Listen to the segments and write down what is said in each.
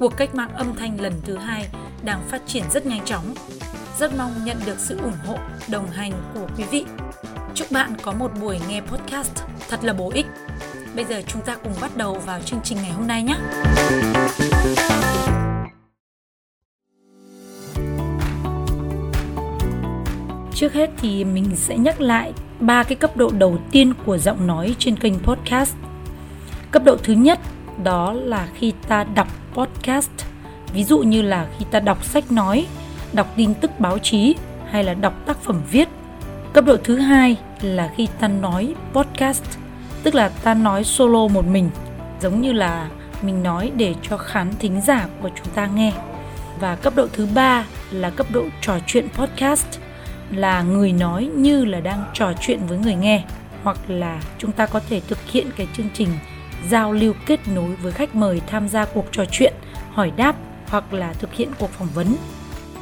cuộc cách mạng âm thanh lần thứ hai đang phát triển rất nhanh chóng. Rất mong nhận được sự ủng hộ, đồng hành của quý vị. Chúc bạn có một buổi nghe podcast thật là bổ ích. Bây giờ chúng ta cùng bắt đầu vào chương trình ngày hôm nay nhé. Trước hết thì mình sẽ nhắc lại ba cái cấp độ đầu tiên của giọng nói trên kênh podcast. Cấp độ thứ nhất đó là khi ta đọc podcast. Ví dụ như là khi ta đọc sách nói, đọc tin tức báo chí, hay là đọc tác phẩm viết. Cấp độ thứ hai là khi ta nói podcast, tức là ta nói solo một mình, giống như là mình nói để cho khán thính giả của chúng ta nghe. Và cấp độ thứ ba là cấp độ trò chuyện podcast, là người nói như là đang trò chuyện với người nghe, hoặc là chúng ta có thể thực hiện cái chương trình giao lưu kết nối với khách mời tham gia cuộc trò chuyện, hỏi đáp hoặc là thực hiện cuộc phỏng vấn.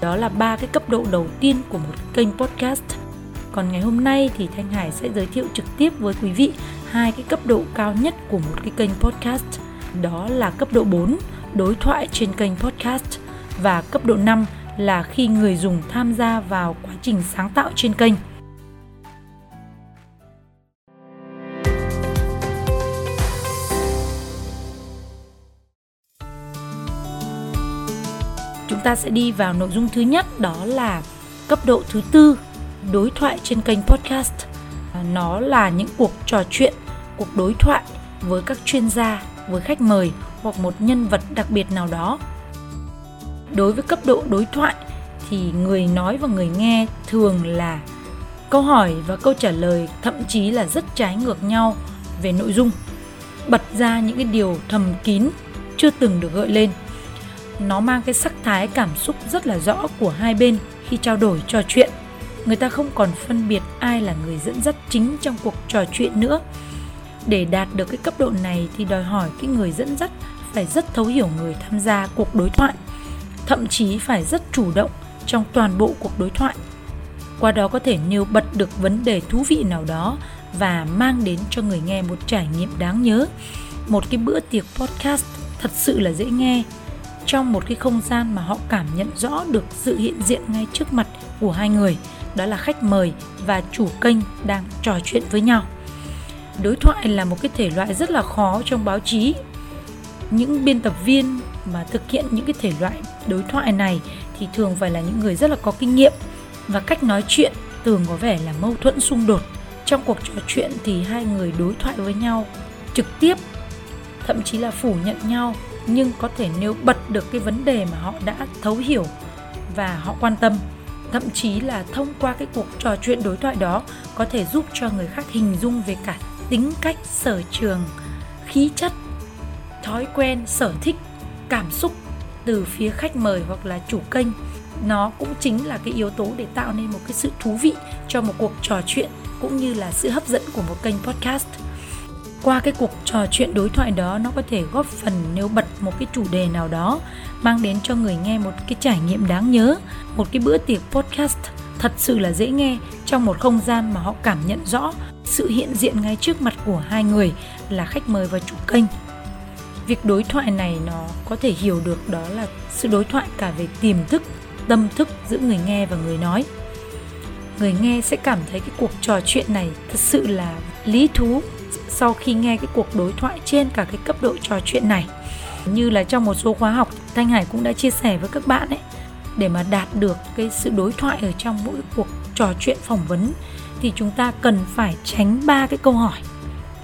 Đó là ba cái cấp độ đầu tiên của một kênh podcast. Còn ngày hôm nay thì Thanh Hải sẽ giới thiệu trực tiếp với quý vị hai cái cấp độ cao nhất của một cái kênh podcast. Đó là cấp độ 4, đối thoại trên kênh podcast và cấp độ 5 là khi người dùng tham gia vào quá trình sáng tạo trên kênh. Ta sẽ đi vào nội dung thứ nhất, đó là cấp độ thứ tư, đối thoại trên kênh podcast. À, nó là những cuộc trò chuyện, cuộc đối thoại với các chuyên gia, với khách mời hoặc một nhân vật đặc biệt nào đó. Đối với cấp độ đối thoại thì người nói và người nghe thường là câu hỏi và câu trả lời thậm chí là rất trái ngược nhau về nội dung, bật ra những cái điều thầm kín chưa từng được gợi lên nó mang cái sắc thái cảm xúc rất là rõ của hai bên khi trao đổi trò chuyện. Người ta không còn phân biệt ai là người dẫn dắt chính trong cuộc trò chuyện nữa. Để đạt được cái cấp độ này thì đòi hỏi cái người dẫn dắt phải rất thấu hiểu người tham gia cuộc đối thoại, thậm chí phải rất chủ động trong toàn bộ cuộc đối thoại. Qua đó có thể nêu bật được vấn đề thú vị nào đó và mang đến cho người nghe một trải nghiệm đáng nhớ. Một cái bữa tiệc podcast thật sự là dễ nghe trong một cái không gian mà họ cảm nhận rõ được sự hiện diện ngay trước mặt của hai người, đó là khách mời và chủ kênh đang trò chuyện với nhau. Đối thoại là một cái thể loại rất là khó trong báo chí. Những biên tập viên mà thực hiện những cái thể loại đối thoại này thì thường phải là những người rất là có kinh nghiệm và cách nói chuyện thường có vẻ là mâu thuẫn xung đột. Trong cuộc trò chuyện thì hai người đối thoại với nhau trực tiếp, thậm chí là phủ nhận nhau nhưng có thể nêu bật được cái vấn đề mà họ đã thấu hiểu và họ quan tâm. Thậm chí là thông qua cái cuộc trò chuyện đối thoại đó có thể giúp cho người khác hình dung về cả tính cách, sở trường, khí chất, thói quen, sở thích, cảm xúc từ phía khách mời hoặc là chủ kênh. Nó cũng chính là cái yếu tố để tạo nên một cái sự thú vị cho một cuộc trò chuyện cũng như là sự hấp dẫn của một kênh podcast qua cái cuộc trò chuyện đối thoại đó, nó có thể góp phần nêu bật một cái chủ đề nào đó, mang đến cho người nghe một cái trải nghiệm đáng nhớ, một cái bữa tiệc podcast thật sự là dễ nghe trong một không gian mà họ cảm nhận rõ sự hiện diện ngay trước mặt của hai người là khách mời và chủ kênh. Việc đối thoại này nó có thể hiểu được đó là sự đối thoại cả về tiềm thức, tâm thức giữa người nghe và người nói. Người nghe sẽ cảm thấy cái cuộc trò chuyện này thật sự là lý thú sau khi nghe cái cuộc đối thoại trên cả cái cấp độ trò chuyện này. Như là trong một số khóa học, thanh hải cũng đã chia sẻ với các bạn ấy, để mà đạt được cái sự đối thoại ở trong mỗi cuộc trò chuyện phỏng vấn, thì chúng ta cần phải tránh ba cái câu hỏi.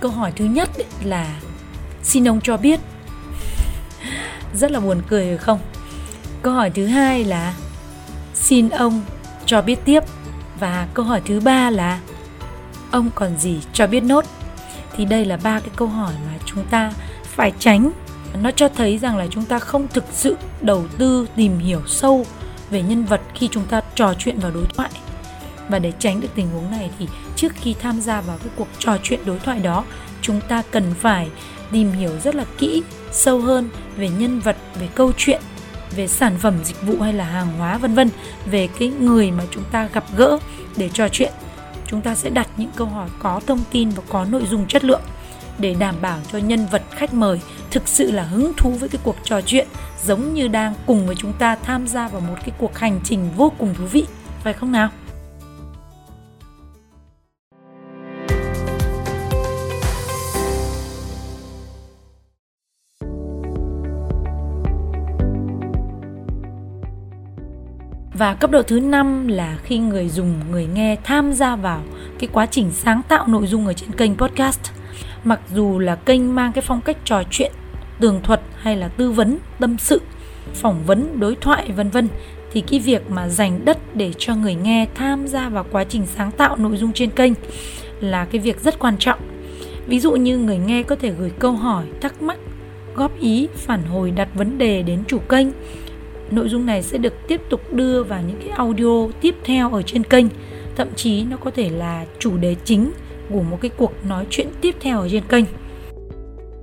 Câu hỏi thứ nhất là, xin ông cho biết. Rất là buồn cười, phải không? Câu hỏi thứ hai là, xin ông cho biết tiếp. Và câu hỏi thứ ba là, ông còn gì cho biết nốt? Thì đây là ba cái câu hỏi mà chúng ta phải tránh. Nó cho thấy rằng là chúng ta không thực sự đầu tư, tìm hiểu sâu về nhân vật khi chúng ta trò chuyện vào đối thoại. Và để tránh được tình huống này thì trước khi tham gia vào cái cuộc trò chuyện đối thoại đó, chúng ta cần phải tìm hiểu rất là kỹ, sâu hơn về nhân vật, về câu chuyện, về sản phẩm, dịch vụ hay là hàng hóa, vân vân, về cái người mà chúng ta gặp gỡ để trò chuyện chúng ta sẽ đặt những câu hỏi có thông tin và có nội dung chất lượng để đảm bảo cho nhân vật khách mời thực sự là hứng thú với cái cuộc trò chuyện, giống như đang cùng với chúng ta tham gia vào một cái cuộc hành trình vô cùng thú vị, phải không nào? Và cấp độ thứ năm là khi người dùng, người nghe tham gia vào cái quá trình sáng tạo nội dung ở trên kênh podcast. Mặc dù là kênh mang cái phong cách trò chuyện, tường thuật hay là tư vấn, tâm sự, phỏng vấn, đối thoại vân vân thì cái việc mà dành đất để cho người nghe tham gia vào quá trình sáng tạo nội dung trên kênh là cái việc rất quan trọng. Ví dụ như người nghe có thể gửi câu hỏi, thắc mắc, góp ý, phản hồi đặt vấn đề đến chủ kênh nội dung này sẽ được tiếp tục đưa vào những cái audio tiếp theo ở trên kênh. Thậm chí nó có thể là chủ đề chính của một cái cuộc nói chuyện tiếp theo ở trên kênh.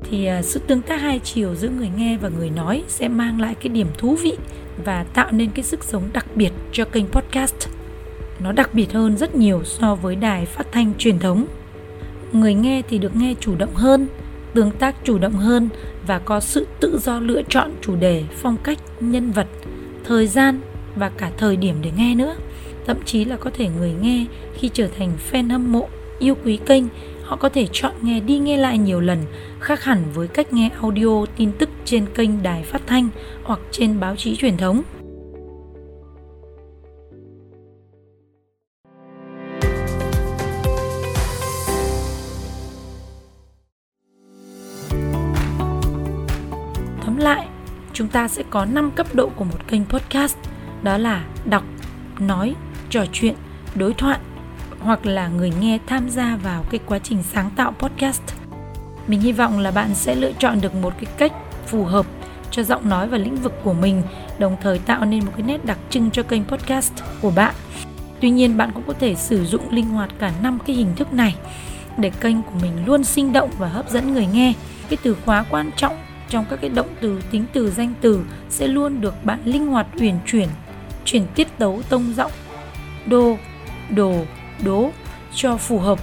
Thì à, sự tương tác hai chiều giữa người nghe và người nói sẽ mang lại cái điểm thú vị và tạo nên cái sức sống đặc biệt cho kênh podcast. Nó đặc biệt hơn rất nhiều so với đài phát thanh truyền thống. Người nghe thì được nghe chủ động hơn tương tác chủ động hơn và có sự tự do lựa chọn chủ đề, phong cách, nhân vật, thời gian và cả thời điểm để nghe nữa. Thậm chí là có thể người nghe khi trở thành fan hâm mộ, yêu quý kênh, họ có thể chọn nghe đi nghe lại nhiều lần, khác hẳn với cách nghe audio tin tức trên kênh đài phát thanh hoặc trên báo chí truyền thống. Chúng ta sẽ có 5 cấp độ của một kênh podcast, đó là đọc, nói, trò chuyện, đối thoại hoặc là người nghe tham gia vào cái quá trình sáng tạo podcast. Mình hy vọng là bạn sẽ lựa chọn được một cái cách phù hợp cho giọng nói và lĩnh vực của mình, đồng thời tạo nên một cái nét đặc trưng cho kênh podcast của bạn. Tuy nhiên bạn cũng có thể sử dụng linh hoạt cả năm cái hình thức này để kênh của mình luôn sinh động và hấp dẫn người nghe. Cái từ khóa quan trọng trong các cái động từ, tính từ, danh từ sẽ luôn được bạn linh hoạt uyển chuyển chuyển tiết tấu tông giọng, đô, đồ, đố cho phù hợp.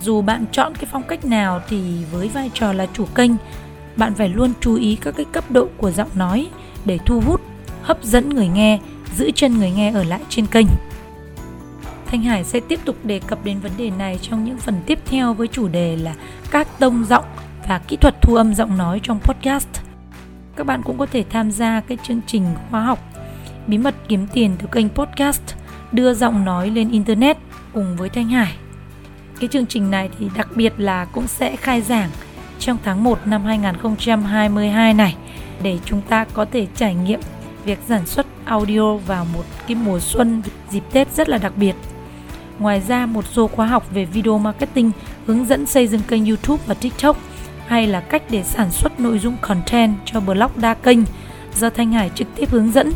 Dù bạn chọn cái phong cách nào thì với vai trò là chủ kênh, bạn phải luôn chú ý các cái cấp độ của giọng nói để thu hút, hấp dẫn người nghe, giữ chân người nghe ở lại trên kênh. Thanh Hải sẽ tiếp tục đề cập đến vấn đề này trong những phần tiếp theo với chủ đề là các tông giọng và kỹ thuật thu âm giọng nói trong podcast. Các bạn cũng có thể tham gia cái chương trình khóa học Bí mật kiếm tiền từ kênh podcast, đưa giọng nói lên internet cùng với Thanh Hải. Cái chương trình này thì đặc biệt là cũng sẽ khai giảng trong tháng 1 năm 2022 này, để chúng ta có thể trải nghiệm việc sản xuất audio vào một cái mùa xuân dịp Tết rất là đặc biệt. Ngoài ra, một số khóa học về video marketing hướng dẫn xây dựng kênh YouTube và TikTok hay là cách để sản xuất nội dung content cho blog đa kênh do Thanh Hải trực tiếp hướng dẫn.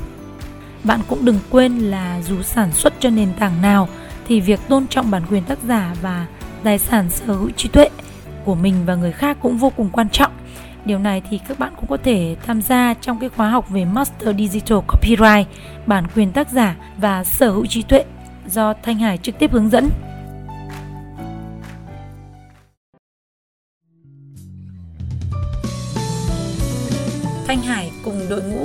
Bạn cũng đừng quên là dù sản xuất cho nền tảng nào thì việc tôn trọng bản quyền tác giả và tài sản sở hữu trí tuệ của mình và người khác cũng vô cùng quan trọng. Điều này thì các bạn cũng có thể tham gia trong cái khóa học về Master Digital Copyright, bản quyền tác giả và sở hữu trí tuệ do Thanh Hải trực tiếp hướng dẫn.